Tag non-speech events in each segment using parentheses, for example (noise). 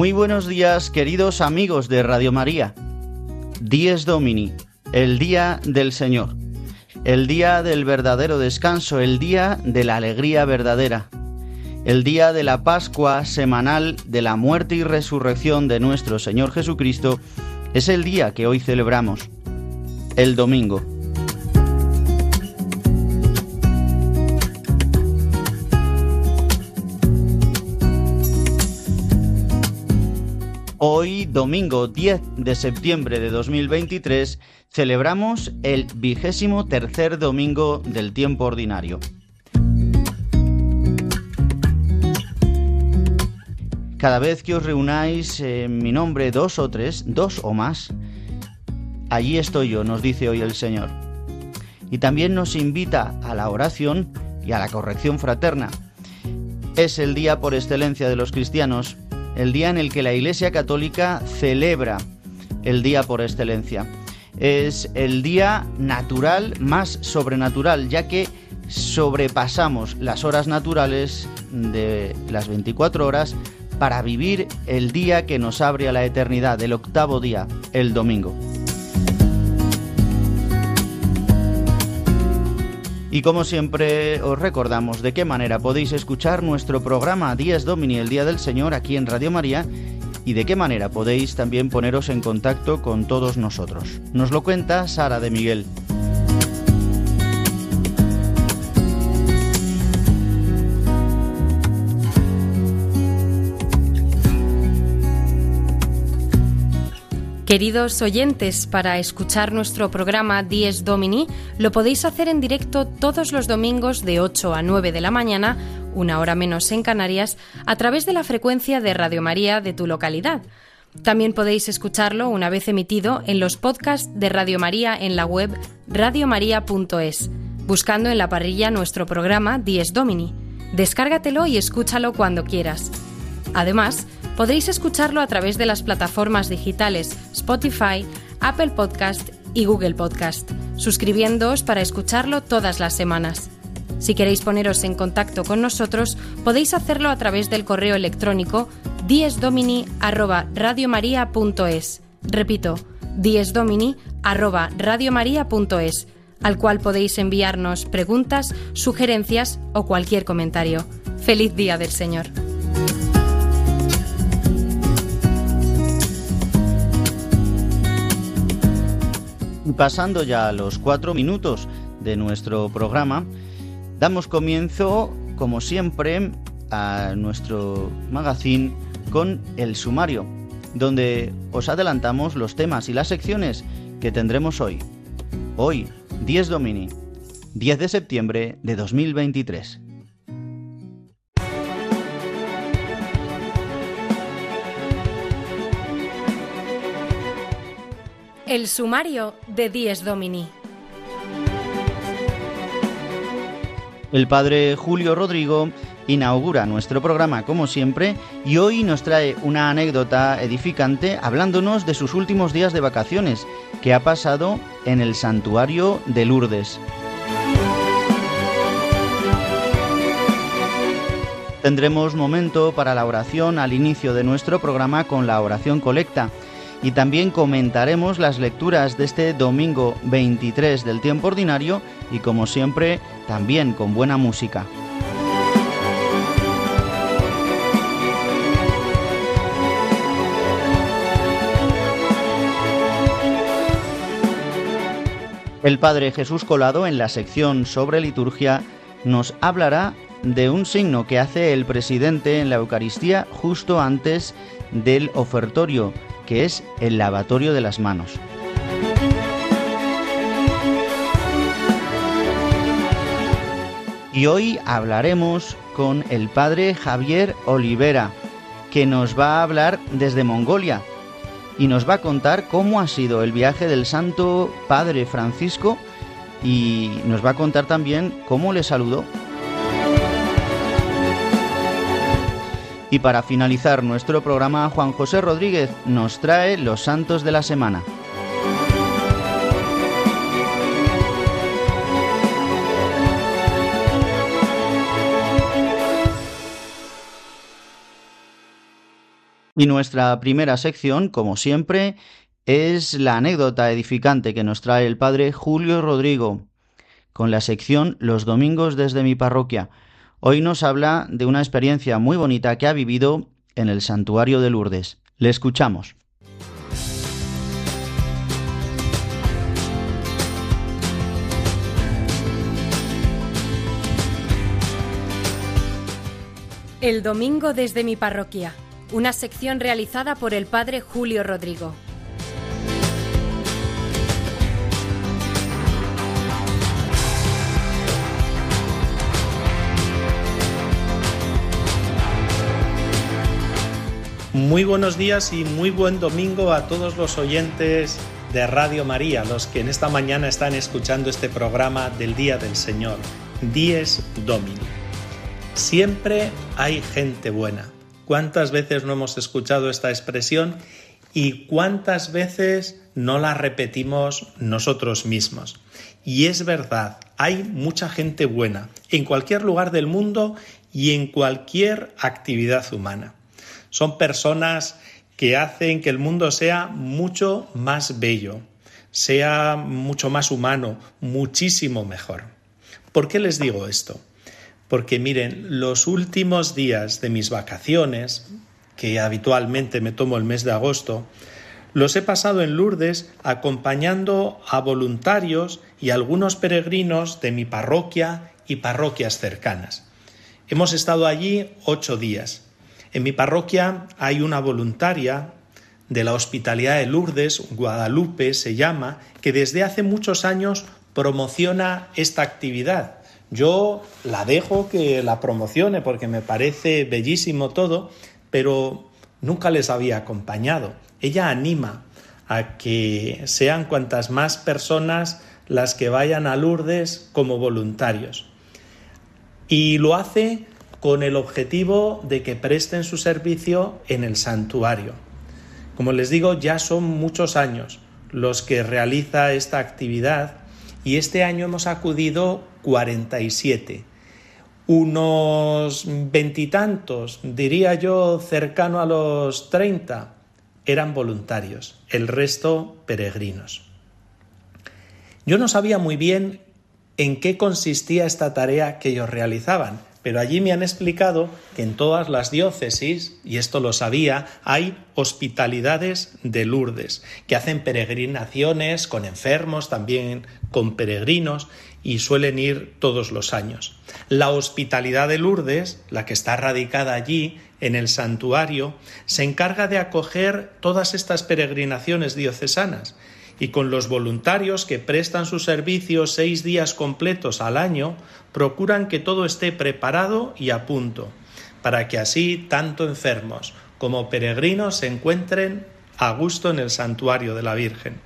Muy buenos días, queridos amigos de Radio María. Dies Domini, el día del Señor, el día del verdadero descanso, el día de la alegría verdadera, el día de la Pascua semanal de la muerte y resurrección de nuestro Señor Jesucristo, es el día que hoy celebramos, el domingo. Hoy, domingo 10 de septiembre de 2023, celebramos el vigésimo tercer domingo del tiempo ordinario. Cada vez que os reunáis en mi nombre dos o tres, dos o más, allí estoy yo, nos dice hoy el Señor. Y también nos invita a la oración y a la corrección fraterna. Es el día por excelencia de los cristianos el día en el que la Iglesia Católica celebra el día por excelencia. Es el día natural más sobrenatural, ya que sobrepasamos las horas naturales de las 24 horas para vivir el día que nos abre a la eternidad, el octavo día, el domingo. Y como siempre os recordamos de qué manera podéis escuchar nuestro programa Días Domini, el Día del Señor, aquí en Radio María, y de qué manera podéis también poneros en contacto con todos nosotros. Nos lo cuenta Sara de Miguel. Queridos oyentes, para escuchar nuestro programa Dies Domini lo podéis hacer en directo todos los domingos de 8 a 9 de la mañana, una hora menos en Canarias, a través de la frecuencia de Radio María de tu localidad. También podéis escucharlo una vez emitido en los podcasts de Radio María en la web radiomaria.es, buscando en la parrilla nuestro programa Dies Domini. Descárgatelo y escúchalo cuando quieras. Además, podréis escucharlo a través de las plataformas digitales Spotify, Apple Podcast y Google Podcast, suscribiéndoos para escucharlo todas las semanas. Si queréis poneros en contacto con nosotros, podéis hacerlo a través del correo electrónico diesdomini@radiomaria.es. Repito, diesdomini@radiomaria.es, al cual podéis enviarnos preguntas, sugerencias o cualquier comentario. Feliz día del Señor. Pasando ya a los cuatro minutos de nuestro programa, damos comienzo, como siempre, a nuestro magazine con el sumario, donde os adelantamos los temas y las secciones que tendremos hoy. Hoy, 10 Domini, 10 de septiembre de 2023. El sumario de Dies Domini. El padre Julio Rodrigo inaugura nuestro programa como siempre y hoy nos trae una anécdota edificante hablándonos de sus últimos días de vacaciones que ha pasado en el santuario de Lourdes. Tendremos momento para la oración al inicio de nuestro programa con la oración colecta y también comentaremos las lecturas de este domingo 23 del tiempo ordinario y como siempre también con buena música. El Padre Jesús Colado en la sección sobre liturgia nos hablará de un signo que hace el presidente en la Eucaristía justo antes del ofertorio, que es el lavatorio de las manos. Y hoy hablaremos con el Padre Javier Olivera, que nos va a hablar desde Mongolia, y nos va a contar cómo ha sido el viaje del Santo Padre Francisco y nos va a contar también cómo le saludó. Y para finalizar nuestro programa, Juan José Rodríguez nos trae los santos de la semana. Y nuestra primera sección, como siempre, es la anécdota edificante que nos trae el padre Julio Rodrigo, con la sección Los domingos desde mi parroquia. Hoy nos habla de una experiencia muy bonita que ha vivido en el santuario de Lourdes. Le escuchamos. El domingo desde mi parroquia una sección realizada por el padre Julio Rodrigo. Muy buenos días y muy buen domingo a todos los oyentes de Radio María, los que en esta mañana están escuchando este programa del Día del Señor, Dies Domini. Siempre hay gente buena ¿Cuántas veces no hemos escuchado esta expresión y cuántas veces no la repetimos nosotros mismos? Y es verdad, hay mucha gente buena en cualquier lugar del mundo y en cualquier actividad humana. Son personas que hacen que el mundo sea mucho más bello, sea mucho más humano, muchísimo mejor. ¿Por qué les digo esto? porque miren, los últimos días de mis vacaciones, que habitualmente me tomo el mes de agosto, los he pasado en Lourdes acompañando a voluntarios y algunos peregrinos de mi parroquia y parroquias cercanas. Hemos estado allí ocho días. En mi parroquia hay una voluntaria de la Hospitalidad de Lourdes, Guadalupe se llama, que desde hace muchos años promociona esta actividad yo la dejo que la promocione porque me parece bellísimo todo, pero nunca les había acompañado. Ella anima a que sean cuantas más personas las que vayan a Lourdes como voluntarios. Y lo hace con el objetivo de que presten su servicio en el santuario. Como les digo, ya son muchos años los que realiza esta actividad y este año hemos acudido 47. Unos veintitantos, diría yo cercano a los 30, eran voluntarios, el resto peregrinos. Yo no sabía muy bien en qué consistía esta tarea que ellos realizaban, pero allí me han explicado que en todas las diócesis, y esto lo sabía, hay hospitalidades de Lourdes, que hacen peregrinaciones con enfermos, también con peregrinos, y suelen ir todos los años. La hospitalidad de Lourdes, la que está radicada allí, en el santuario, se encarga de acoger todas estas peregrinaciones diocesanas y con los voluntarios que prestan su servicio seis días completos al año, procuran que todo esté preparado y a punto, para que así tanto enfermos como peregrinos se encuentren a gusto en el santuario de la Virgen.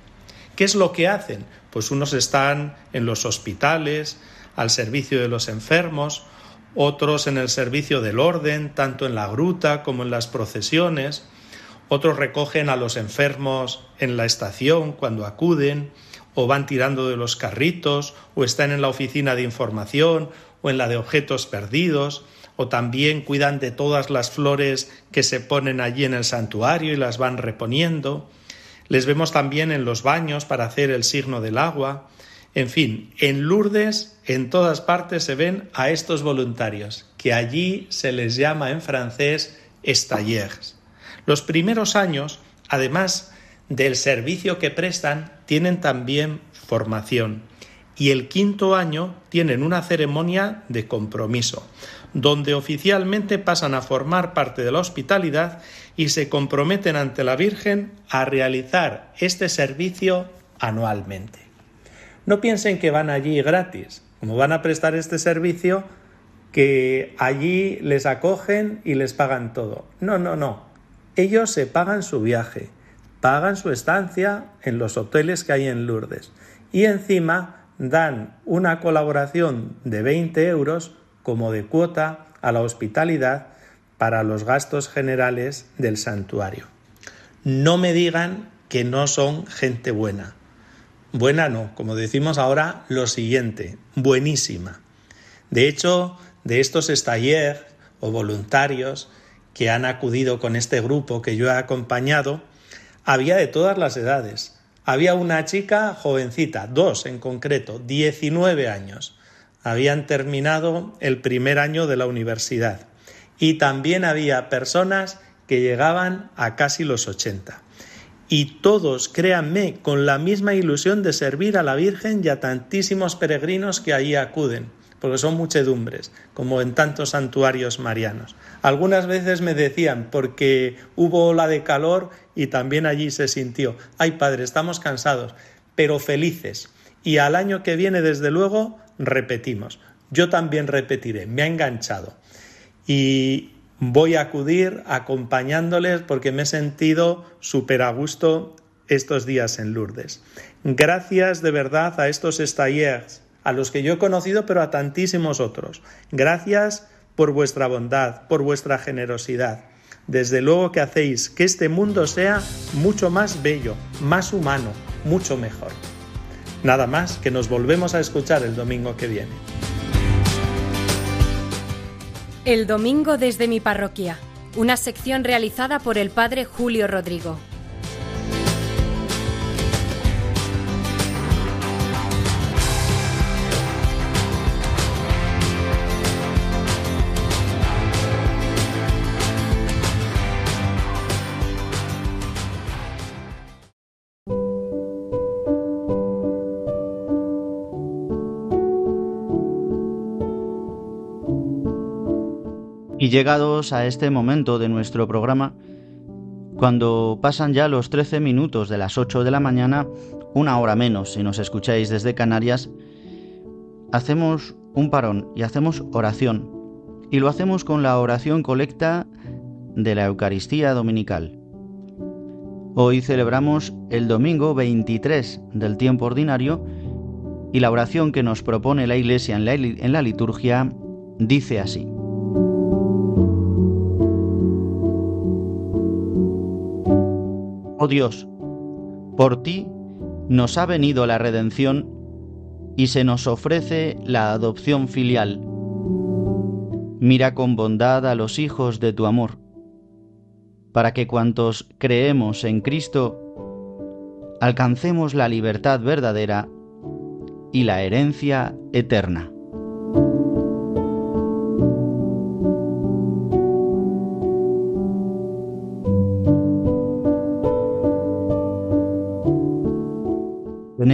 ¿Qué es lo que hacen? Pues unos están en los hospitales, al servicio de los enfermos, otros en el servicio del orden, tanto en la gruta como en las procesiones, otros recogen a los enfermos en la estación cuando acuden, o van tirando de los carritos, o están en la oficina de información, o en la de objetos perdidos, o también cuidan de todas las flores que se ponen allí en el santuario y las van reponiendo. Les vemos también en los baños para hacer el signo del agua. En fin, en Lourdes, en todas partes se ven a estos voluntarios, que allí se les llama en francés estallers. Los primeros años, además del servicio que prestan, tienen también formación. Y el quinto año tienen una ceremonia de compromiso, donde oficialmente pasan a formar parte de la hospitalidad y se comprometen ante la Virgen a realizar este servicio anualmente. No piensen que van allí gratis, como van a prestar este servicio, que allí les acogen y les pagan todo. No, no, no. Ellos se pagan su viaje, pagan su estancia en los hoteles que hay en Lourdes y encima dan una colaboración de 20 euros como de cuota a la hospitalidad para los gastos generales del santuario. No me digan que no son gente buena. Buena no, como decimos ahora, lo siguiente, buenísima. De hecho, de estos estallers o voluntarios que han acudido con este grupo que yo he acompañado, había de todas las edades. Había una chica jovencita, dos en concreto, 19 años. Habían terminado el primer año de la universidad y también había personas que llegaban a casi los 80. Y todos, créanme, con la misma ilusión de servir a la Virgen y a tantísimos peregrinos que allí acuden, porque son muchedumbres, como en tantos santuarios marianos. Algunas veces me decían, porque hubo ola de calor y también allí se sintió, ay padre, estamos cansados, pero felices. Y al año que viene, desde luego, repetimos. Yo también repetiré, me ha enganchado y voy a acudir acompañándoles porque me he sentido súper a gusto estos días en Lourdes. Gracias de verdad a estos estallers, a los que yo he conocido, pero a tantísimos otros. Gracias por vuestra bondad, por vuestra generosidad. Desde luego que hacéis que este mundo sea mucho más bello, más humano, mucho mejor. Nada más que nos volvemos a escuchar el domingo que viene. El domingo desde mi parroquia, una sección realizada por el padre Julio Rodrigo. Y llegados a este momento de nuestro programa, cuando pasan ya los 13 minutos de las 8 de la mañana, una hora menos si nos escucháis desde Canarias, hacemos un parón y hacemos oración. Y lo hacemos con la oración colecta de la Eucaristía Dominical. Hoy celebramos el domingo 23 del tiempo ordinario y la oración que nos propone la Iglesia en la, en la liturgia dice así. Oh Dios, por ti nos ha venido la redención y se nos ofrece la adopción filial. Mira con bondad a los hijos de tu amor, para que cuantos creemos en Cristo alcancemos la libertad verdadera y la herencia eterna.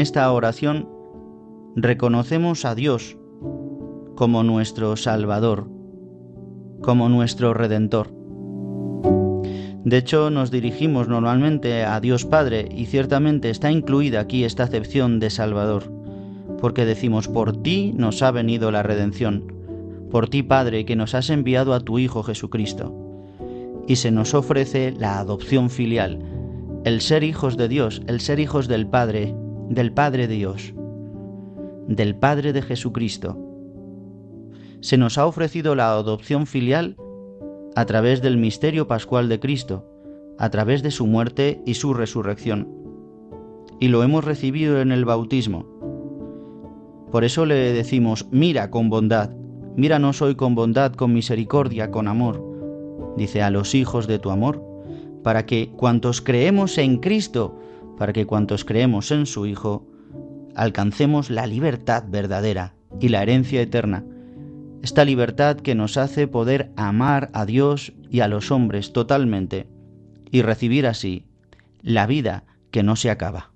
Esta oración reconocemos a Dios como nuestro Salvador, como nuestro Redentor. De hecho, nos dirigimos normalmente a Dios Padre y ciertamente está incluida aquí esta acepción de Salvador, porque decimos, por ti nos ha venido la redención, por ti Padre que nos has enviado a tu Hijo Jesucristo, y se nos ofrece la adopción filial, el ser hijos de Dios, el ser hijos del Padre, del Padre Dios, del Padre de Jesucristo. Se nos ha ofrecido la adopción filial a través del misterio pascual de Cristo, a través de su muerte y su resurrección. Y lo hemos recibido en el bautismo. Por eso le decimos, mira con bondad, míranos hoy con bondad, con misericordia, con amor, dice a los hijos de tu amor, para que cuantos creemos en Cristo para que cuantos creemos en su Hijo alcancemos la libertad verdadera y la herencia eterna, esta libertad que nos hace poder amar a Dios y a los hombres totalmente y recibir así la vida que no se acaba.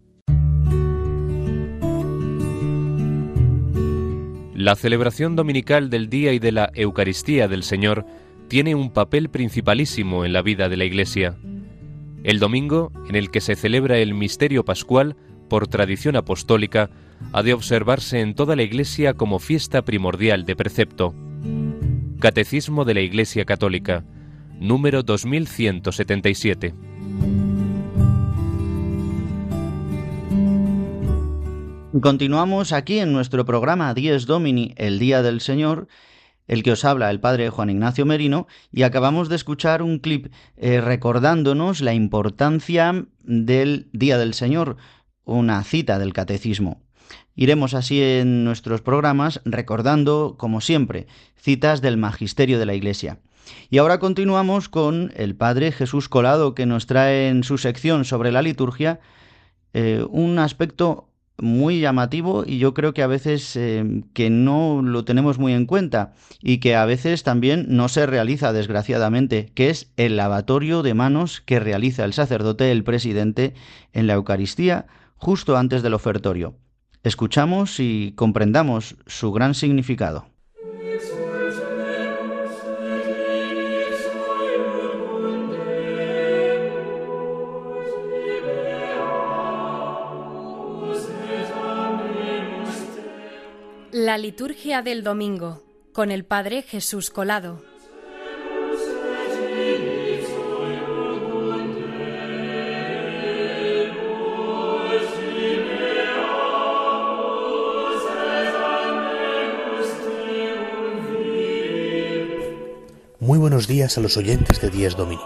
La celebración dominical del Día y de la Eucaristía del Señor tiene un papel principalísimo en la vida de la Iglesia. El domingo, en el que se celebra el misterio pascual, por tradición apostólica, ha de observarse en toda la Iglesia como fiesta primordial de precepto. Catecismo de la Iglesia Católica, número 2177. Continuamos aquí en nuestro programa Dies Domini, el Día del Señor, el que os habla el padre Juan Ignacio Merino, y acabamos de escuchar un clip eh, recordándonos la importancia del Día del Señor, una cita del Catecismo. Iremos así en nuestros programas recordando, como siempre, citas del Magisterio de la Iglesia. Y ahora continuamos con el Padre Jesús Colado, que nos trae en su sección sobre la liturgia eh, un aspecto muy llamativo y yo creo que a veces eh, que no lo tenemos muy en cuenta y que a veces también no se realiza desgraciadamente, que es el lavatorio de manos que realiza el sacerdote, el presidente, en la Eucaristía justo antes del ofertorio. Escuchamos y comprendamos su gran significado. La liturgia del domingo con el Padre Jesús Colado. Muy buenos días a los oyentes de Dies Domini.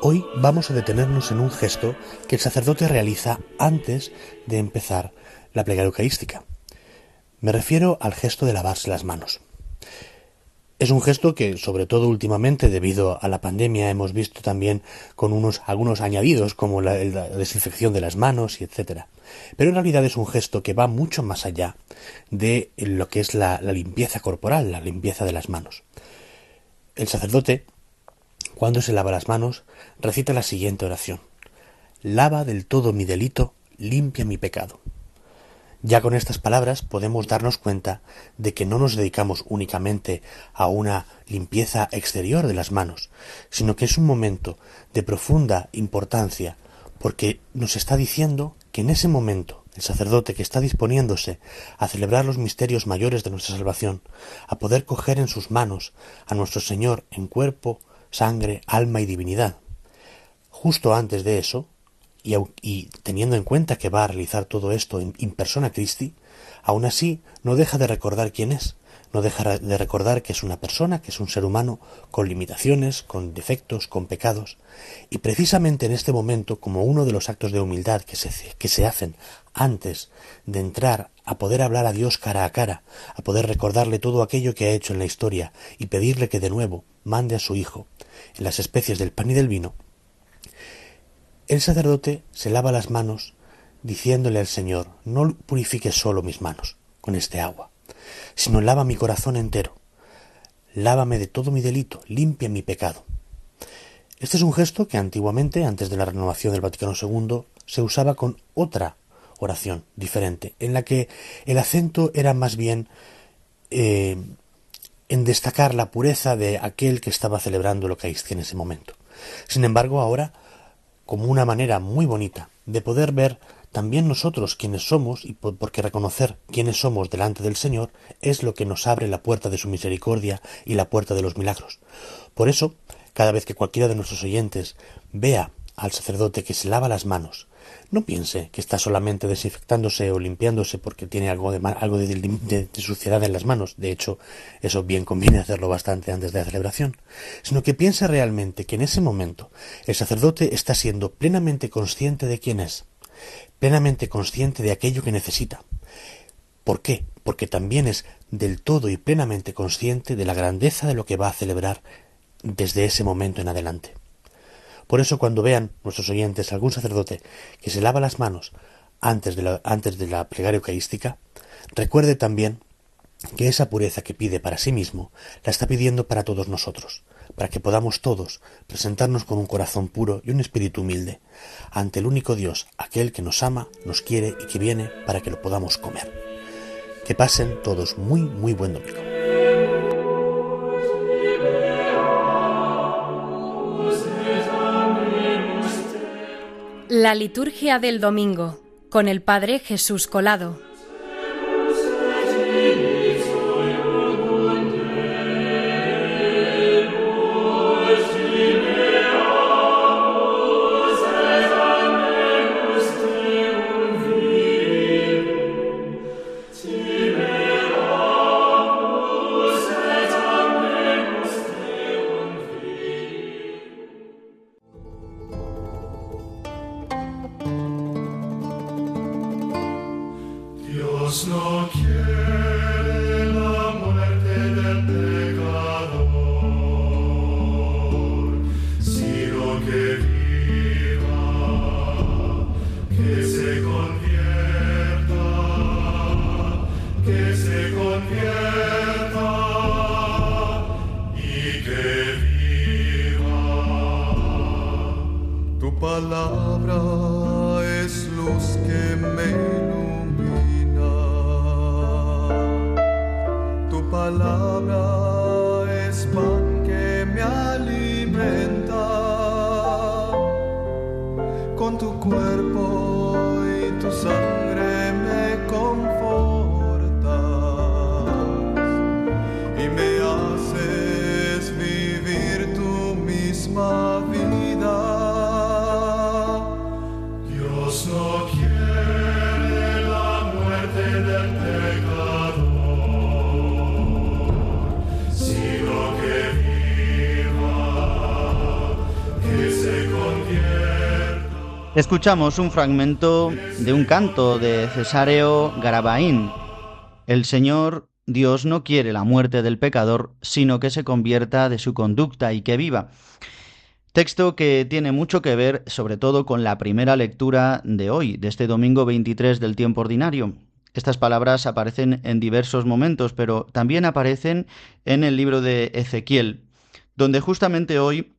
Hoy vamos a detenernos en un gesto que el sacerdote realiza antes de empezar la plegaria eucarística. Me refiero al gesto de lavarse las manos. Es un gesto que, sobre todo últimamente, debido a la pandemia, hemos visto también con unos algunos añadidos como la, desinfección de las manos y etcétera. Pero en realidad es un gesto que va mucho más allá de lo que es la, la limpieza corporal, la limpieza de las manos. El sacerdote, cuando se lava las manos, recita la siguiente oración: Lava del todo mi delito, limpia mi pecado. Ya con estas palabras podemos darnos cuenta de que no nos dedicamos únicamente a una limpieza exterior de las manos, sino que es un momento de profunda importancia porque nos está diciendo que en ese momento el sacerdote que está disponiéndose a celebrar los misterios mayores de nuestra salvación, a poder coger en sus manos a nuestro Señor en cuerpo, sangre, alma y divinidad, justo antes de eso, y, teniendo en cuenta que va a realizar todo esto en, persona Christi, aún así no deja de recordar quién es, no deja de recordar que es una persona, que es un ser humano con limitaciones, con defectos, con pecados, y precisamente en este momento, como uno de los actos de humildad que se, que se hacen antes de entrar a poder hablar a Dios cara a cara, a poder recordarle todo aquello que ha hecho en la historia y pedirle que de nuevo mande a su Hijo en las especies del pan y del vino, el sacerdote se lava las manos diciéndole al Señor, no purifiques solo mis manos con este agua, sino lava mi corazón entero, lávame de todo mi delito, limpia mi pecado. Este es un gesto que antiguamente, antes de la renovación del Vaticano II, se usaba con otra oración diferente, en la que el acento era más bien eh, en destacar la pureza de aquel que estaba celebrando la Eucaristía en ese momento. Sin embargo, ahora como una manera muy bonita de poder ver también nosotros quienes somos y porque reconocer quiénes somos delante del Señor es lo que nos abre la puerta de su misericordia y la puerta de los milagros. Por eso, cada vez que cualquiera de nuestros oyentes vea al sacerdote que se lava las manos no piense que está solamente desinfectándose o limpiándose porque tiene algo de, algo de, suciedad en las manos. De hecho, eso bien conviene hacerlo bastante antes de la celebración. Sino que piense realmente que en ese momento el sacerdote está siendo plenamente consciente de quién es, plenamente consciente de aquello que necesita. ¿Por qué? Porque también es del todo y plenamente consciente de la grandeza de lo que va a celebrar desde ese momento en adelante. Por eso cuando vean nuestros oyentes algún sacerdote que se lava las manos antes de la, antes de la plegaria eucarística, recuerde también que esa pureza que pide para sí mismo la está pidiendo para todos nosotros, para que podamos todos presentarnos con un corazón puro y un espíritu humilde ante el único Dios, aquel que nos ama, nos quiere y que viene para que lo podamos comer. Que pasen todos muy, muy buen domingo. La liturgia del domingo con el Padre Jesús Colado. Escuchamos un fragmento de un canto de Cesáreo Garabaín. El Señor Dios no quiere la muerte del pecador, sino que se convierta de su conducta y que viva. Texto que tiene mucho que ver sobre todo con la primera lectura de hoy, de este domingo 23 del tiempo ordinario. Estas palabras aparecen en diversos momentos, pero también aparecen en el libro de Ezequiel, donde justamente hoy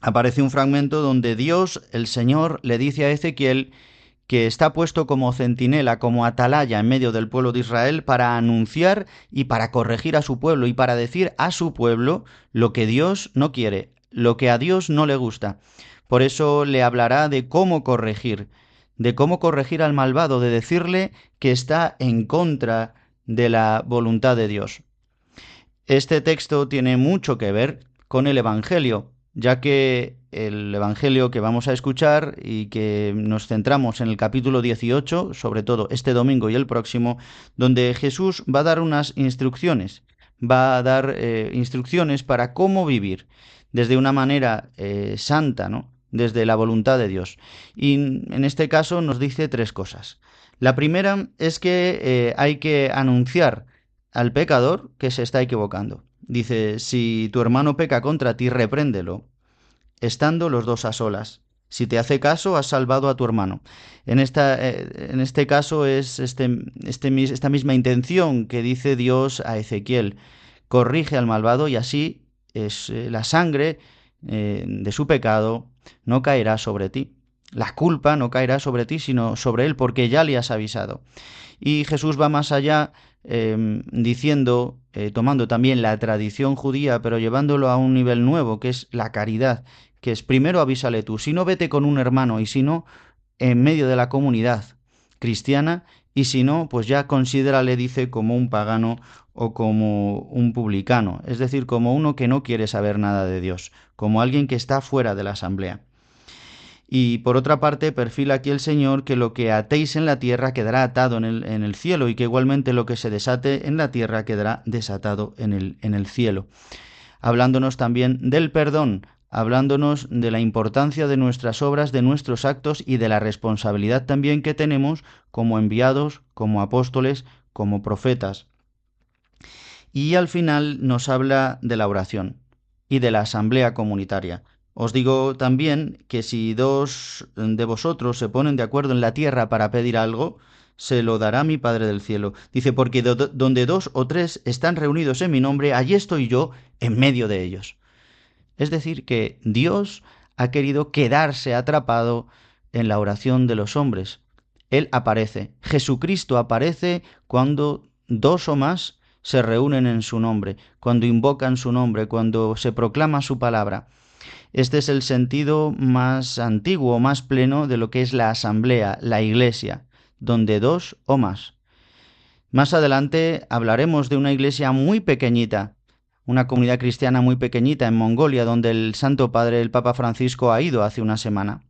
aparece un fragmento donde Dios, el Señor, le dice a Ezequiel que está puesto como centinela, como atalaya en medio del pueblo de Israel para anunciar y para corregir a su pueblo y para decir a su pueblo lo que Dios no quiere, lo que a Dios no le gusta. Por eso le hablará de cómo corregir, de cómo corregir al malvado, de decirle que está en contra de la voluntad de Dios. Este texto tiene mucho que ver con el Evangelio, ya que el Evangelio que vamos a escuchar y que nos centramos en el capítulo 18, sobre todo este domingo y el próximo, donde Jesús va a dar unas instrucciones, va a dar eh, instrucciones para cómo vivir desde una manera eh, santa, ¿no? desde la voluntad de Dios. Y en este caso nos dice tres cosas. La primera es que eh, hay que anunciar al pecador que se está equivocando. Dice, si tu hermano peca contra ti, repréndelo, estando los dos a solas. Si te hace caso, has salvado a tu hermano. En, esta, eh, en este caso es este, este, esta misma intención que dice Dios a Ezequiel. Corrige al malvado y así es, eh, la sangre eh, de su pecado no caerá sobre ti. La culpa no caerá sobre ti, sino sobre él, porque ya le has avisado. Y Jesús va más allá Em, diciendo, eh, tomando también la tradición judía, pero llevándolo a un nivel nuevo, que es la caridad, que es primero avísale tú, si no vete con un hermano y si no, en medio de la comunidad cristiana, y si no, pues ya considérale, dice, como un pagano o como un publicano, es decir, como uno que no quiere saber nada de Dios, como alguien que está fuera de la asamblea. Y por otra parte, perfila aquí el Señor que lo que atéis en la tierra quedará atado en el, en el cielo y que igualmente lo que se desate en la tierra quedará desatado en el, en el cielo. Hablándonos también del perdón, hablándonos de la importancia de nuestras obras, de nuestros actos y de la responsabilidad también que tenemos como enviados, como apóstoles, como profetas. Y al final nos habla de la oración y de la asamblea comunitaria. Os digo también que si dos de vosotros se ponen de acuerdo en la tierra para pedir algo, se lo dará mi Padre del cielo. Dice, porque donde dos o tres están reunidos en mi nombre, allí estoy yo en medio de ellos. Es decir, que Dios ha querido quedarse atrapado en la oración de los hombres. Él aparece. Jesucristo aparece cuando dos o más se reúnen en su nombre, cuando invocan su nombre, cuando se proclama su palabra. Este es el sentido más antiguo, más pleno de lo que es la asamblea, la iglesia, donde dos o más. Más adelante hablaremos de una iglesia muy pequeñita, una comunidad cristiana muy pequeñita en Mongolia, donde el Santo Padre, el Papa Francisco, ha ido hace una semana.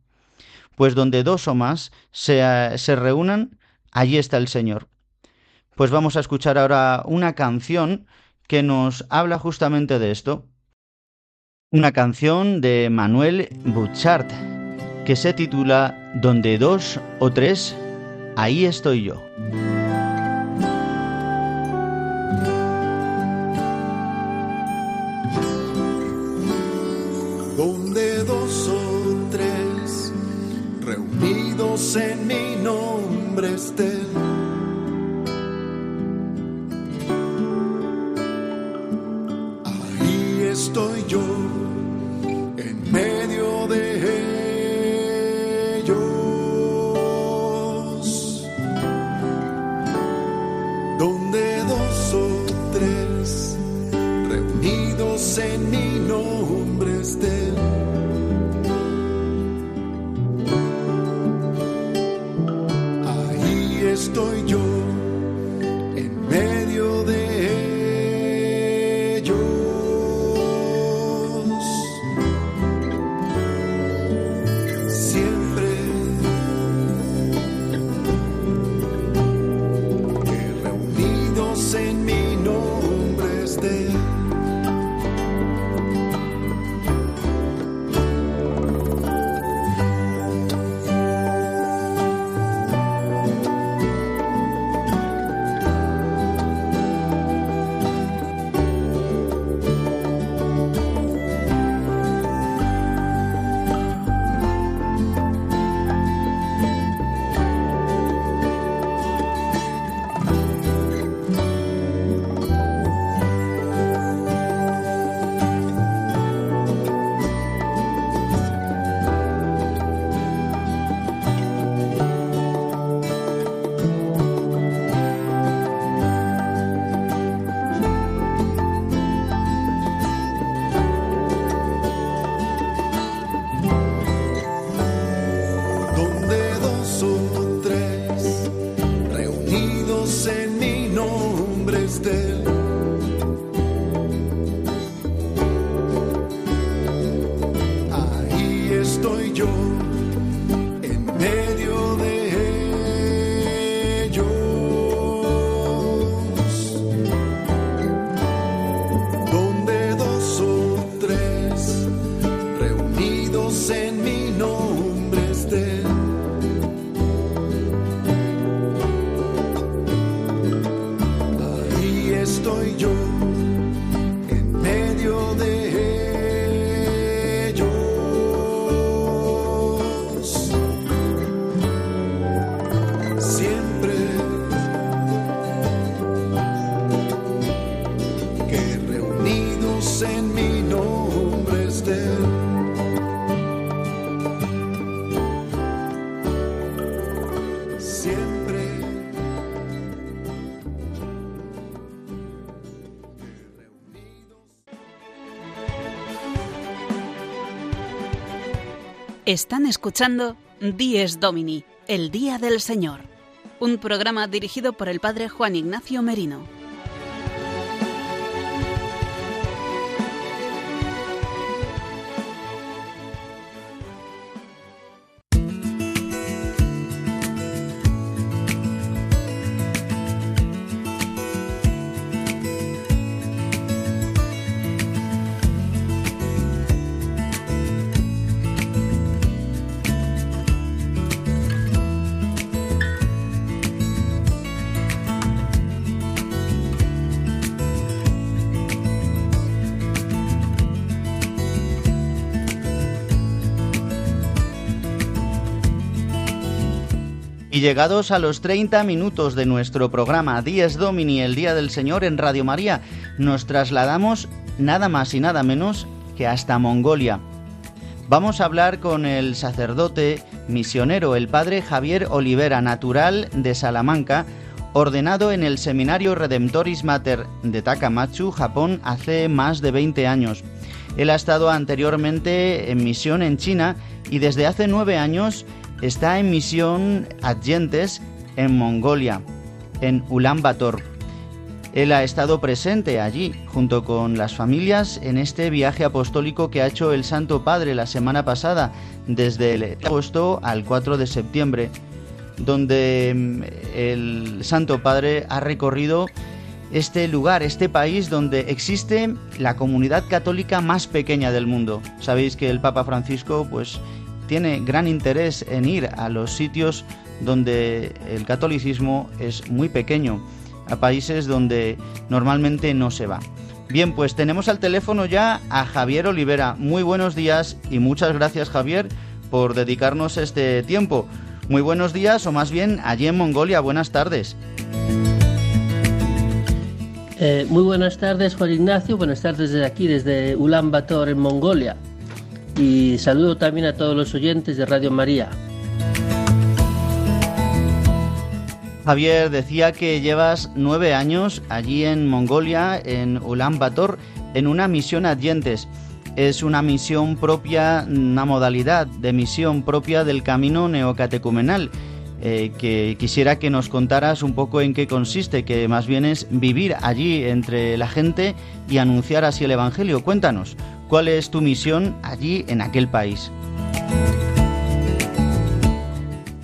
Pues donde dos o más se, se reúnan, allí está el Señor. Pues vamos a escuchar ahora una canción que nos habla justamente de esto. Una canción de Manuel Bouchard que se titula Donde dos o tres, ahí estoy yo. Donde dos o tres reunidos en mi Están escuchando Dies Domini, el Día del Señor, un programa dirigido por el Padre Juan Ignacio Merino. Llegados a los 30 minutos de nuestro programa Días Domini, el Día del Señor en Radio María, nos trasladamos nada más y nada menos que hasta Mongolia. Vamos a hablar con el sacerdote misionero, el padre Javier Olivera, natural de Salamanca, ordenado en el Seminario Redemptoris Mater de Takamatsu, Japón, hace más de 20 años. Él ha estado anteriormente en misión en China y desde hace nueve años está en misión adyentes en Mongolia, en Ulaanbaatar. Él ha estado presente allí, junto con las familias, en este viaje apostólico que ha hecho el Santo Padre la semana pasada, desde el agosto al 4 de septiembre, donde mm, el Santo Padre ha recorrido este lugar, este país donde existe la comunidad católica más pequeña del mundo. Sabéis que el Papa Francisco pues tiene gran interés en ir a los sitios donde el catolicismo es muy pequeño, a países donde normalmente no se va. Bien, pues tenemos al teléfono ya a Javier Olivera. Muy buenos días y muchas gracias Javier por dedicarnos este tiempo. Muy buenos días o más bien allí en Mongolia. Buenas tardes. Eh, muy buenas tardes Juan Ignacio, buenas tardes desde aquí, desde Ulan Bator en Mongolia. Y saludo también a todos los oyentes de Radio María. Javier decía que llevas nueve años allí en Mongolia, en Ulan Bator, en una misión adyentes. Es una misión propia, una modalidad de misión propia del camino neocatecumenal. Eh, que quisiera que nos contaras un poco en qué consiste, que más bien es vivir allí entre la gente y anunciar así el Evangelio. Cuéntanos, ¿cuál es tu misión allí en aquel país?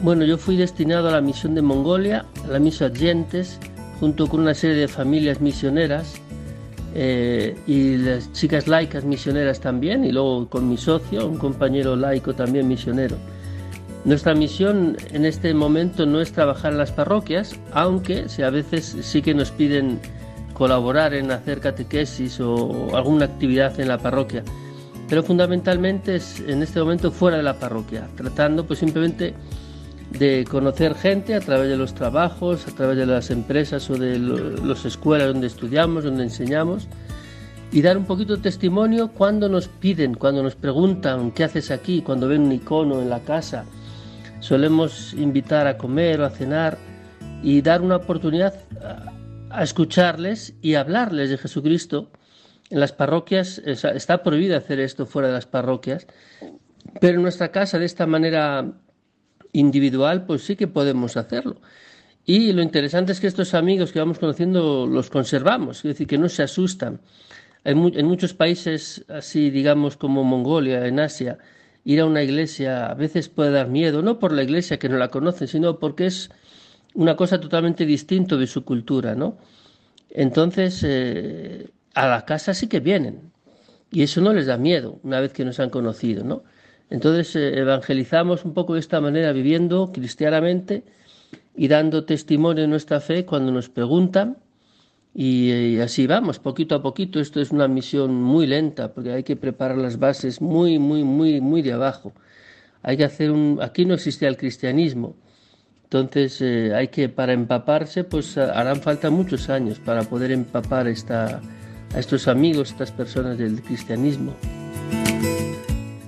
Bueno, yo fui destinado a la misión de Mongolia, a la misión Gentes, junto con una serie de familias misioneras eh, y las chicas laicas misioneras también, y luego con mi socio, un compañero laico también misionero. Nuestra misión en este momento no es trabajar en las parroquias, aunque si a veces sí que nos piden colaborar en hacer catequesis o alguna actividad en la parroquia, pero fundamentalmente es en este momento fuera de la parroquia, tratando pues simplemente de conocer gente a través de los trabajos, a través de las empresas o de las escuelas donde estudiamos, donde enseñamos, y dar un poquito de testimonio cuando nos piden, cuando nos preguntan qué haces aquí, cuando ven un icono en la casa. Solemos invitar a comer o a cenar y dar una oportunidad a escucharles y hablarles de Jesucristo. En las parroquias está prohibido hacer esto fuera de las parroquias, pero en nuestra casa de esta manera individual, pues sí que podemos hacerlo. Y lo interesante es que estos amigos que vamos conociendo los conservamos, es decir, que no se asustan. En, muchos países, así digamos como Mongolia, en Asia, ir a una iglesia a veces puede dar miedo, no por la iglesia que no la conocen, sino porque es una cosa totalmente distinta de su cultura, ¿no? Entonces, eh, a la casa sí que vienen, y eso no les da miedo una vez que nos han conocido, ¿no? Entonces eh, evangelizamos un poco de esta manera, viviendo cristianamente y dando testimonio de nuestra fe cuando nos preguntan. Y, así vamos, poquito a poquito. Esto es una misión muy lenta porque hay que preparar las bases muy, muy, muy, muy de abajo. Hay que hacer un. Aquí no existía el cristianismo. Entonces eh, hay que, para empaparse, pues harán falta muchos años para poder empapar esta, a estos amigos, estas personas del cristianismo.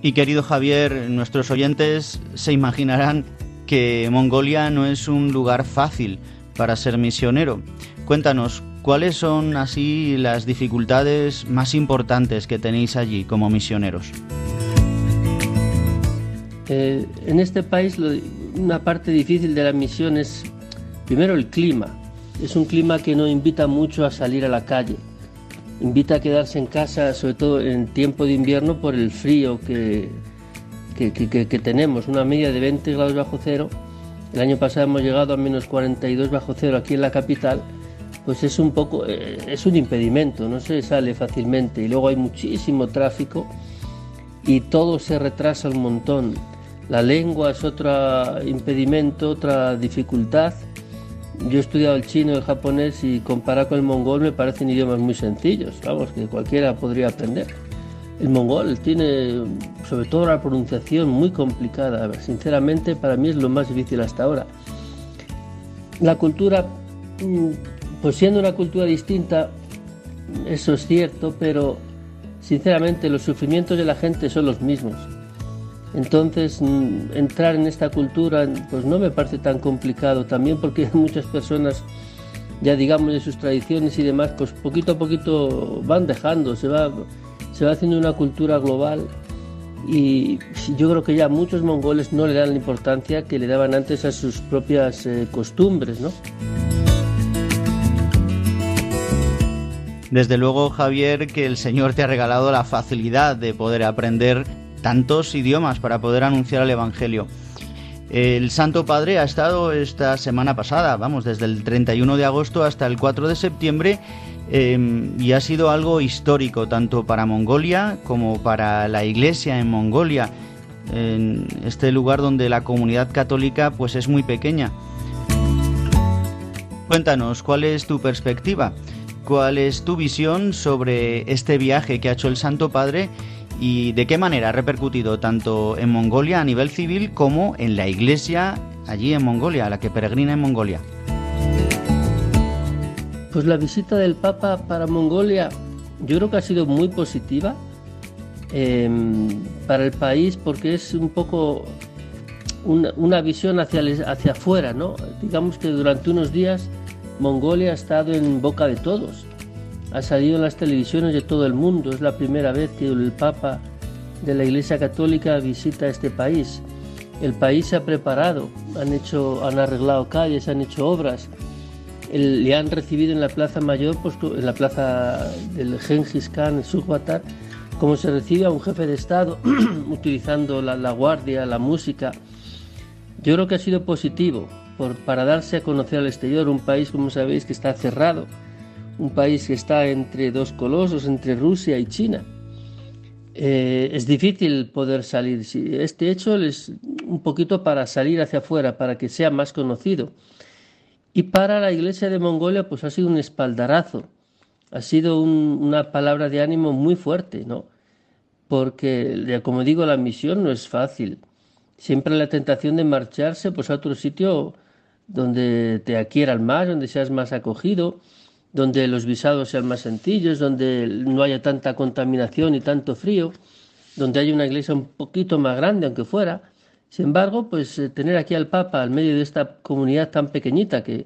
Y querido Javier, nuestros oyentes se imaginarán que Mongolia no es un lugar fácil para ser misionero. Cuéntanos, ¿cuáles son así las dificultades más importantes que tenéis allí como misioneros? Eh, en este país una parte difícil de la misión es primero el clima. Es un clima que no invita mucho a salir a la calle invita a quedarse en casa, sobre todo en tiempo de invierno, por el frío que, que, tenemos, una media de 20 grados bajo cero. El año pasado hemos llegado a menos 42 bajo cero aquí en la capital, pues es un poco, eh, es un impedimento, no se sale fácilmente y luego hay muchísimo tráfico y todo se retrasa un montón. La lengua es otro impedimento, otra dificultad yo he estudiado el chino el japonés y comparado con el mongol me parecen idiomas muy sencillos, vamos, que cualquiera podría aprender. El mongol tiene sobre todo la pronunciación muy complicada, sinceramente para mí es lo más difícil hasta ahora. la cultura, mm, pues siendo una cultura distinta, eso es cierto, pero sinceramente los sufrimientos de la gente son los mismos. Entonces, mm, entrar en esta cultura, pues no me parece tan complicado también porque (laughs) muchas personas, ya digamos de sus tradiciones y demás, pues poquito a poquito van dejando, se va, se va haciendo una cultura global y yo creo que ya muchos mongoles no le dan la importancia que le daban antes a sus propias eh, costumbres, ¿no? Desde luego, Javier, que el Señor te ha regalado la facilidad de poder aprender tantos idiomas para poder anunciar el Evangelio. El Santo Padre ha estado esta semana pasada, vamos, desde el 31 de agosto hasta el 4 de septiembre, em, y ha sido algo histórico, tanto para Mongolia como para la Iglesia en Mongolia, en este lugar donde la comunidad católica pues es muy pequeña. Cuéntanos, ¿cuál es tu perspectiva? ¿Cuál es tu visión sobre este viaje que ha hecho el Santo Padre y de qué manera ha repercutido tanto en Mongolia a nivel civil como en la iglesia allí en Mongolia, a la que peregrina en Mongolia? Pues la visita del Papa para Mongolia yo creo que ha sido muy positiva em, para el país porque es un poco una, visión hacia, hacia afuera, ¿no? Digamos que durante unos días Mongolia ha estado en boca de todos, ha salido en las televisiones de todo el mundo, es la primera vez que el Papa de la Iglesia Católica visita este país. El país se ha preparado, han, hecho, han arreglado calles, han hecho obras, le han recibido en la Plaza Mayor, pues, en la Plaza del Genghis Khan, en como se recibe a un jefe de Estado, (clears throat) utilizando la, la guardia, la música. Yo creo que ha sido positivo para darse a conocer al exterior, un país, como sabéis, que está cerrado, un país que está entre dos colosos, entre Rusia y China. Eh, es difícil poder salir. Este hecho es un poquito para salir hacia afuera, para que sea más conocido. Y para la iglesia de Mongolia, pues ha sido un espaldarazo, ha sido una palabra de ánimo muy fuerte, ¿no? Porque, como digo, la misión no es fácil. Siempre la tentación de marcharse pues, a otro sitio donde te adquieran más, donde seas más acogido, donde los visados sean más sencillos, donde no haya tanta contaminación y tanto frío, donde haya una iglesia un poquito más grande, aunque fuera. Sin embargo, pues eh, tener aquí al Papa al medio de esta comunidad tan pequeñita que,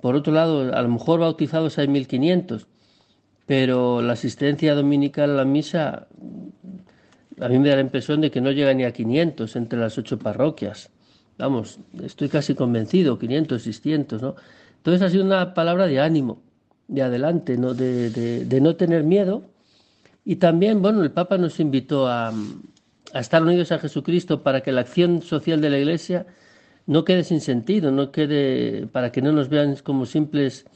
por otro lado, a lo mejor bautizados hay 1500, pero la asistencia dominical a la misa, a mí me da la impresión de que no llega ni a 500 entre las ocho parroquias vamos, estoy casi convencido, 500, 600, ¿no? Entonces ha sido una palabra de ánimo, de adelante, ¿no? De, no tener miedo. Y también, bueno, el Papa nos invitó a, estar unidos a Jesucristo para que la acción social de la Iglesia no quede sin sentido, no quede para que no nos vean como simples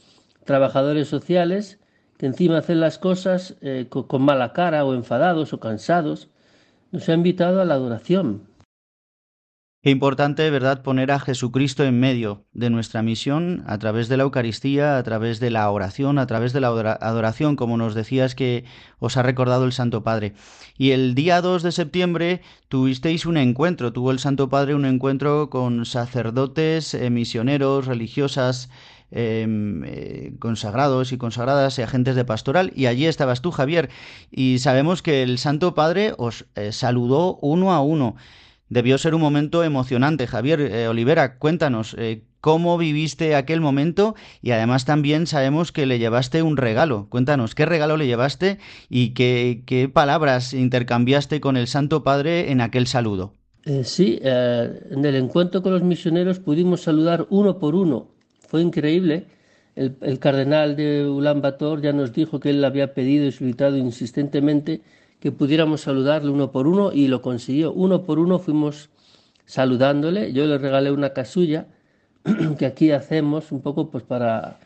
trabajadores sociales que encima hacen las cosas eh, con mala cara o enfadados o cansados. Nos ha invitado a la adoración, Qué importante, ¿verdad?, poner a Jesucristo en medio de nuestra misión a través de la Eucaristía, a través de la oración, a través de la adoración, como nos decías que os ha recordado el Santo Padre. Y el día 2 de septiembre tuvisteis un encuentro, tuvo el Santo Padre un encuentro con sacerdotes, eh, misioneros, religiosas, em, eh, consagrados y consagradas y agentes de pastoral y allí estabas tú Javier y sabemos que el Santo Padre os eh, saludó uno a uno Debió ser un momento emocionante. Javier eh, Olivera, cuéntanos eh, cómo viviste aquel momento y además también sabemos que le llevaste un regalo. Cuéntanos qué regalo le llevaste y qué, qué palabras intercambiaste con el Santo Padre en aquel saludo. Eh, sí, en el encuentro con los misioneros pudimos saludar uno por uno. Fue increíble. El, el cardenal de Ulan Bator ya nos dijo que él había pedido y solicitado insistentemente que pudiéramos saludarle uno por uno y lo consiguió. Uno por uno fuimos saludándole. Yo le regalé una casulla (clears throat) que aquí hacemos un poco pues para,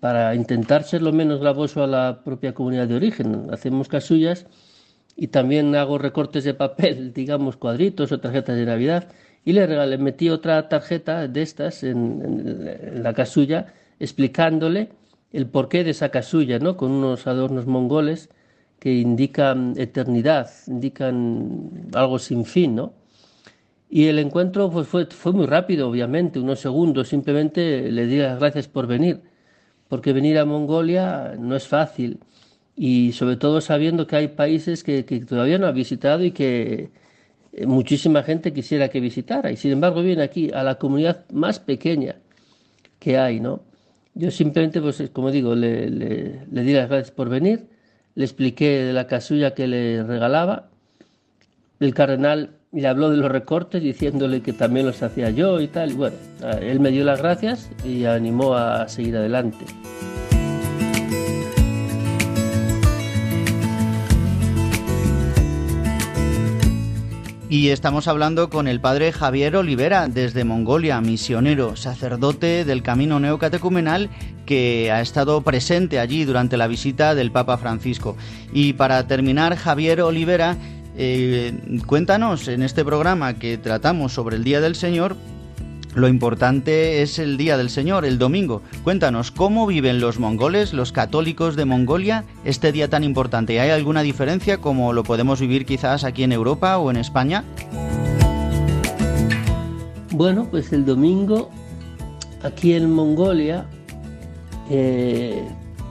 para intentar ser lo menos gravoso a la propia comunidad de origen. Hacemos casullas y también hago recortes de papel, (laughs) digamos cuadritos o tarjetas de Navidad. Y le regalé, metí otra tarjeta de estas en, en la casulla explicándole el porqué de esa casulla, ¿no? con unos adornos mongoles que indican eternidad, indican algo sin fin, ¿no? Y el encuentro pues, fue, fue muy rápido, obviamente, unos segundos. Simplemente le di las gracias por venir, porque venir a Mongolia no es fácil. Y sobre todo sabiendo que hay países que, que todavía no ha visitado y que eh, muchísima gente quisiera que visitara. Y sin embargo viene aquí a la comunidad más pequeña que hay, ¿no? Yo simplemente, pues como digo, le, le, le di las gracias por venir, le expliqué de la casulla que le regalaba. El cardenal le habló de los recortes diciéndole que también los hacía yo y tal. Y bueno, él me dio las gracias y animó a seguir adelante. Y estamos hablando con el padre Javier Olivera desde Mongolia, misionero, sacerdote del camino neocatecumenal que ha estado presente allí durante la visita del Papa Francisco. Y para terminar, Javier Olivera eh, cuéntanos en este programa que tratamos sobre el Día del Señor, lo importante es el Día del Señor, el domingo. Cuéntanos, ¿cómo viven los mongoles, los católicos de Mongolia, este día tan importante? ¿Hay alguna diferencia como lo podemos vivir quizás aquí en Europa o en España? Bueno, pues el domingo aquí en Mongolia eh,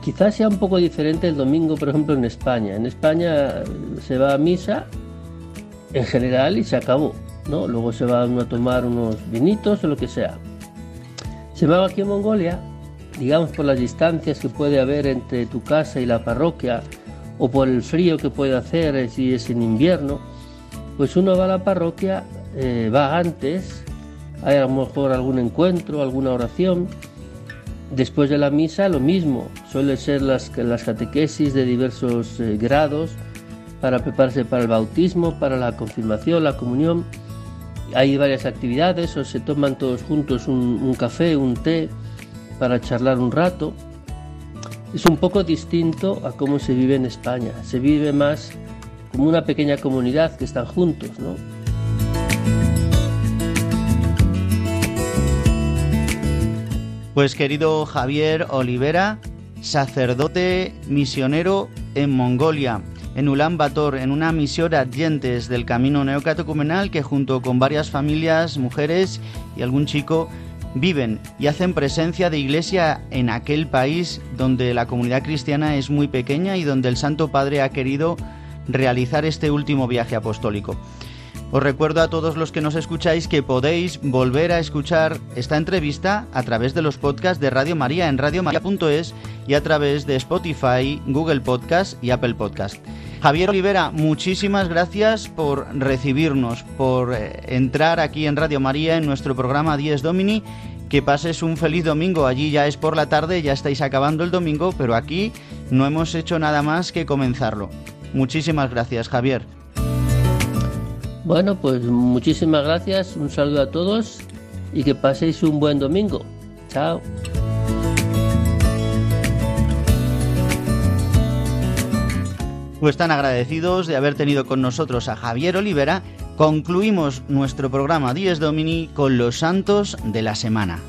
Quizás sea un poco diferente el domingo, por ejemplo, en España. En España se va a misa en general y se acabó, ¿no? Luego se va a tomar unos vinitos o lo que sea. Se va aquí en Mongolia, digamos por las distancias que puede haber entre tu casa y la parroquia, o por el frío que puede hacer eh, si es en invierno, pues uno va a la parroquia, eh, va antes, hay a lo mejor algún encuentro, alguna oración, Después de la misa lo mismo, suele ser las, las catequesis de diversos eh, grados para prepararse para el bautismo, para la confirmación, la comunión. Hay varias actividades o se toman todos juntos un, un café, un té para charlar un rato. Es un poco distinto a cómo se vive en España. Se vive más como una pequeña comunidad que están juntos, ¿no? Pues querido Javier Olivera, sacerdote misionero en Mongolia, en Ulan Bator, en una misión adyentes del camino neocatecumenal que junto con varias familias, mujeres y algún chico viven y hacen presencia de iglesia en aquel país donde la comunidad cristiana es muy pequeña y donde el Santo Padre ha querido realizar este último viaje apostólico. Os recuerdo a todos los que nos escucháis que podéis volver a escuchar esta entrevista a través de los podcasts de Radio María en radiomaria.es y a través de Spotify, Google Podcast y Apple Podcast. Javier Olivera, muchísimas gracias por recibirnos, por eh, entrar aquí en Radio María en nuestro programa 10 Domini. Que pases un feliz domingo. Allí ya es por la tarde, ya estáis acabando el domingo, pero aquí no hemos hecho nada más que comenzarlo. Muchísimas gracias, Javier. Bueno, pues muchísimas gracias, un saludo a todos y que paséis un buen domingo. Chao. Pues tan agradecidos de haber tenido con nosotros a Javier Olivera, concluimos nuestro programa 10 Domini con los santos de la semana.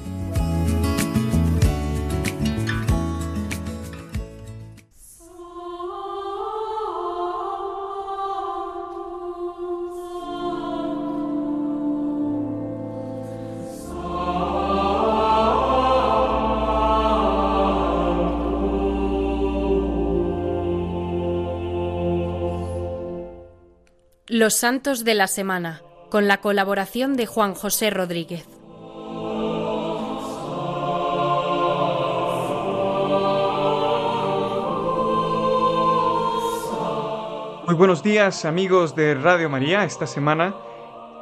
Los Santos de la Semana, con la colaboración de Juan José Rodríguez. Muy buenos días amigos de Radio María. Esta semana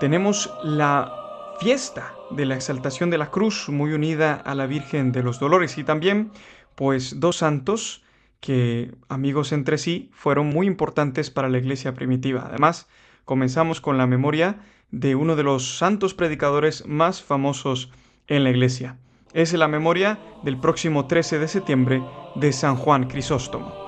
tenemos la fiesta de la exaltación de la cruz muy unida a la Virgen de los Dolores y también pues dos santos que amigos entre sí fueron muy importantes para la iglesia primitiva. Además, comenzamos con la memoria de uno de los santos predicadores más famosos en la iglesia. Es la memoria del próximo 13 de septiembre de San Juan Crisóstomo.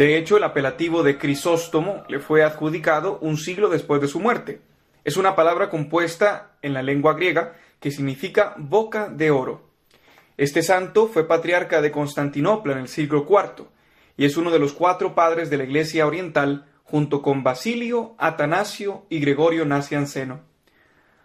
De hecho, el apelativo de Crisóstomo le fue adjudicado un siglo después de su muerte. Es una palabra compuesta en la lengua griega que significa boca de oro. Este santo fue patriarca de Constantinopla en el siglo IV y es uno de los cuatro padres de la Iglesia Oriental junto con Basilio, Atanasio y Gregorio Nacianceno.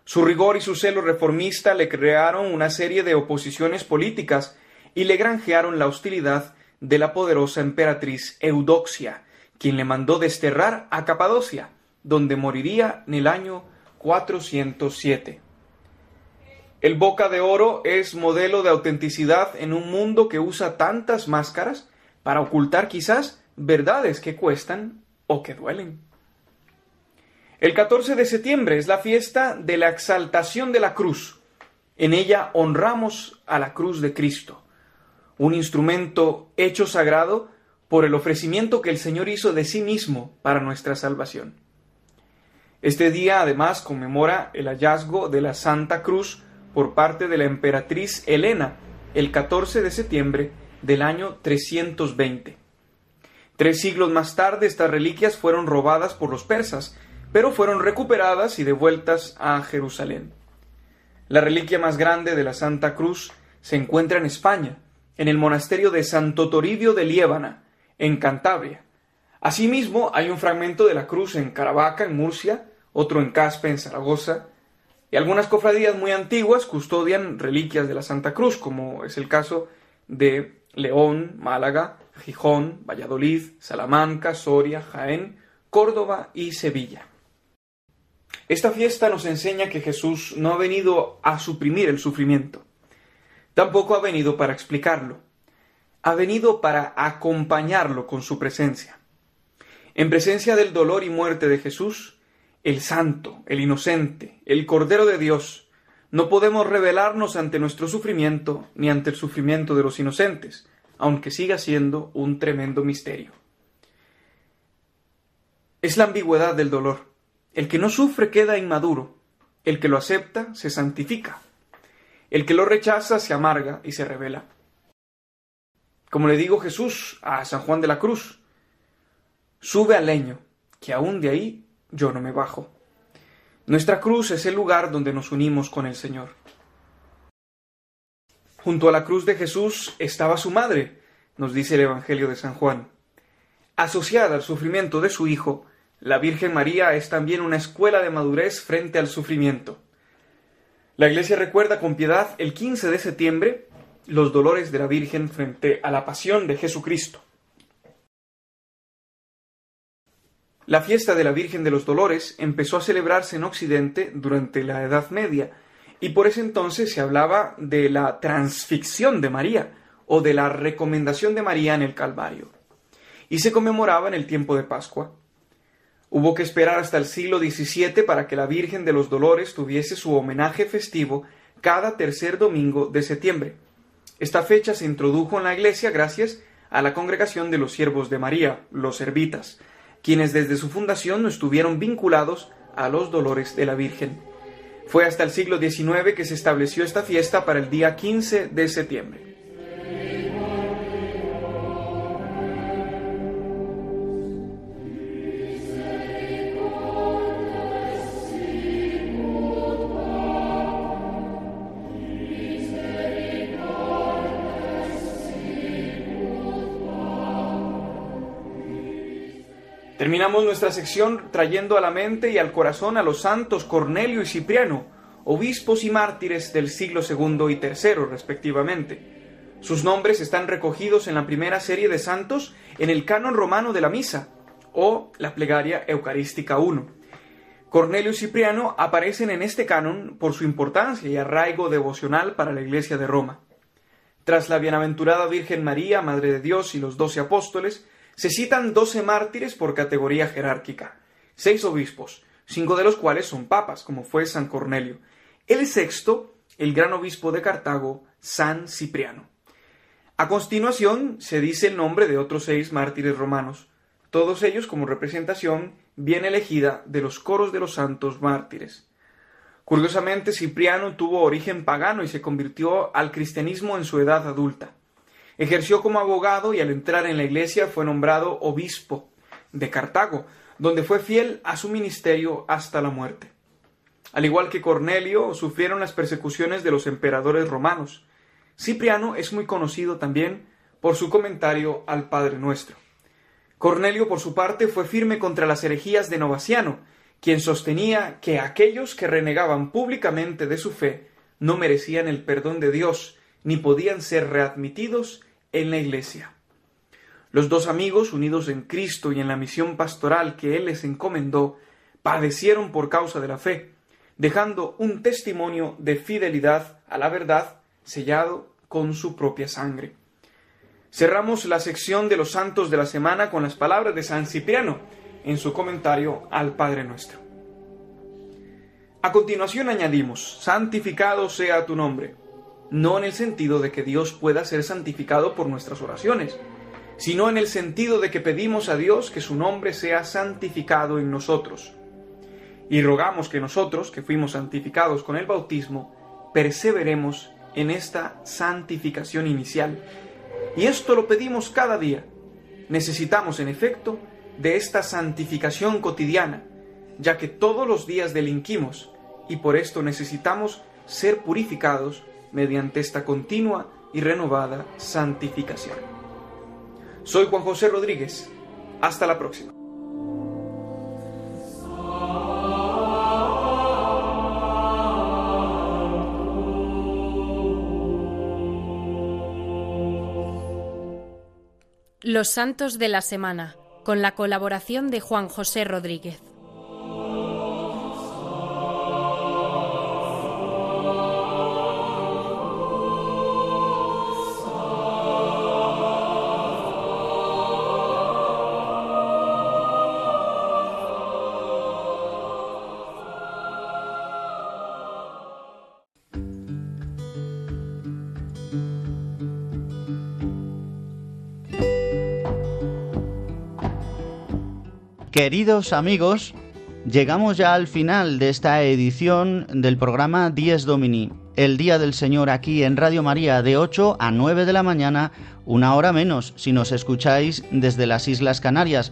Su rigor y su celo reformista le crearon una serie de oposiciones políticas y le granjearon la hostilidad de la poderosa emperatriz Eudoxia, quien le mandó desterrar a Capadocia, donde moriría en el año 407. El Boca de Oro es modelo de autenticidad en un mundo que usa tantas máscaras para ocultar quizás verdades que cuestan o que duelen. El 14 de septiembre es la fiesta de la exaltación de la cruz. En ella honramos a la cruz de Cristo, un instrumento hecho sagrado por el ofrecimiento que el Señor hizo de sí mismo para nuestra salvación. Este día además conmemora el hallazgo de la Santa Cruz por parte de la emperatriz Helena el 14 de septiembre del año 320. Tres siglos más tarde estas reliquias fueron robadas por los persas, pero fueron recuperadas y devueltas a Jerusalén. La reliquia más grande de la Santa Cruz se encuentra en España, en el monasterio de Santo Toribio de Liébana, en Cantabria. Asimismo, hay un fragmento de la cruz en Caravaca, en Murcia, otro en Caspe, en Zaragoza, y algunas cofradías muy antiguas custodian reliquias de la Santa Cruz, como es el caso de León, Málaga, Gijón, Valladolid, Salamanca, Soria, Jaén, Córdoba y Sevilla. Esta fiesta nos enseña que Jesús no ha venido a suprimir el sufrimiento, tampoco ha venido para explicarlo, ha venido para acompañarlo con su presencia. En presencia del dolor y muerte de Jesús, el santo, el inocente, el Cordero de Dios, no podemos rebelarnos ante nuestro sufrimiento ni ante el sufrimiento de los inocentes, aunque siga siendo un tremendo misterio. Es la ambigüedad del dolor. El que no sufre queda inmaduro, el que lo acepta se santifica, el que lo rechaza se amarga y se revela. Como le digo Jesús a San Juan de la Cruz, sube al leño, que aún de ahí yo no me bajo. Nuestra cruz es el lugar donde nos unimos con el Señor. Junto a la cruz de Jesús estaba su madre, nos dice el Evangelio de San Juan. Asociada al sufrimiento de su Hijo, la Virgen María es también una escuela de madurez frente al sufrimiento. La Iglesia recuerda con piedad el 15 de septiembre los dolores de la Virgen frente a la pasión de Jesucristo. La fiesta de la Virgen de los Dolores empezó a celebrarse en Occidente durante la Edad Media, y por ese entonces se hablaba de la transfixión de María o de la recomendación de María en el Calvario, y se conmemoraba en el tiempo de Pascua. Hubo que esperar hasta el siglo XVII para que la Virgen de los Dolores tuviese su homenaje festivo cada tercer domingo de septiembre. Esta fecha se introdujo en la Iglesia gracias a la congregación de los siervos de María, los servitas, quienes desde su fundación no estuvieron vinculados a los dolores de la Virgen. Fue hasta el siglo XIX que se estableció esta fiesta para el día 15 de septiembre. Terminamos nuestra sección trayendo a la mente y al corazón a los santos Cornelio y Cipriano, obispos y mártires del siglo II y III respectivamente. Sus nombres están recogidos en la primera serie de santos en el canon romano de la misa, o la plegaria eucarística I. Cornelio y Cipriano aparecen en este canon por su importancia y arraigo devocional para la Iglesia de Roma. Tras la bienaventurada Virgen María, Madre de Dios y los doce apóstoles, se citan doce mártires por categoría jerárquica, seis obispos, cinco de los cuales son papas, como fue San Cornelio. El sexto, el gran obispo de Cartago, San Cipriano. A continuación se dice el nombre de otros seis mártires romanos, todos ellos como representación bien elegida de los coros de los santos mártires. Curiosamente, Cipriano tuvo origen pagano y se convirtió al cristianismo en su edad adulta. Ejerció como abogado y al entrar en la iglesia fue nombrado obispo de Cartago, donde fue fiel a su ministerio hasta la muerte. Al igual que Cornelio, sufrieron las persecuciones de los emperadores romanos. Cipriano es muy conocido también por su comentario al Padre Nuestro. Cornelio, por su parte, fue firme contra las herejías de Novaciano, quien sostenía que aquellos que renegaban públicamente de su fe no merecían el perdón de Dios ni podían ser readmitidos en la Iglesia. Los dos amigos, unidos en Cristo y en la misión pastoral que Él les encomendó, padecieron por causa de la fe, dejando un testimonio de fidelidad a la verdad sellado con su propia sangre. Cerramos la sección de los santos de la semana con las palabras de San Cipriano en su comentario al Padre Nuestro. A continuación añadimos, santificado sea tu nombre, no en el sentido de que Dios pueda ser santificado por nuestras oraciones, sino en el sentido de que pedimos a Dios que su nombre sea santificado en nosotros. Y rogamos que nosotros, que fuimos santificados con el bautismo, perseveremos en esta santificación inicial. Y esto lo pedimos cada día. Necesitamos, en efecto, de esta santificación cotidiana, ya que todos los días delinquimos y por esto necesitamos ser purificados mediante esta continua y renovada santificación. Soy Juan José Rodríguez. Hasta la próxima. Los Santos de la Semana, con la colaboración de Juan José Rodríguez. Queridos amigos, llegamos ya al final de esta edición del programa Dies Domini, el Día del Señor aquí en Radio María de 8 a 9 de la mañana, una hora menos si nos escucháis desde las Islas Canarias.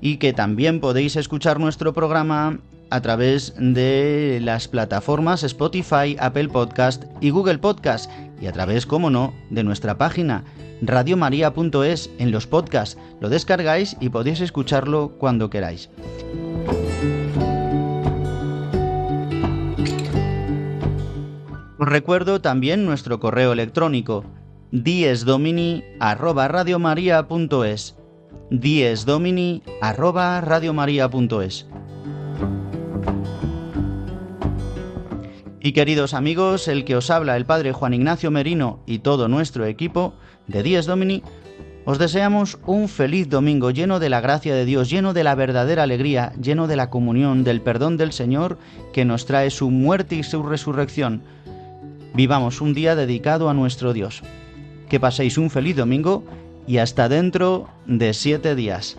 Y que también podéis escuchar nuestro programa a través de las plataformas Spotify, Apple Podcast y Google Podcast y a través, como no, de nuestra página radiomaria.es en los podcasts. Lo descargáis y podéis escucharlo cuando queráis. Os recuerdo también nuestro correo electrónico diesdomini@radiomaria.es diesdomini@radiomaria.es Y queridos amigos, el que os habla el Padre Juan Ignacio Merino y todo nuestro equipo de Dies Domini, os deseamos un feliz domingo lleno de la gracia de Dios, lleno de la verdadera alegría, lleno de la comunión, del perdón del Señor que nos trae su muerte y su resurrección. Vivamos un día dedicado a nuestro Dios. Que paséis un feliz domingo y hasta dentro de siete días.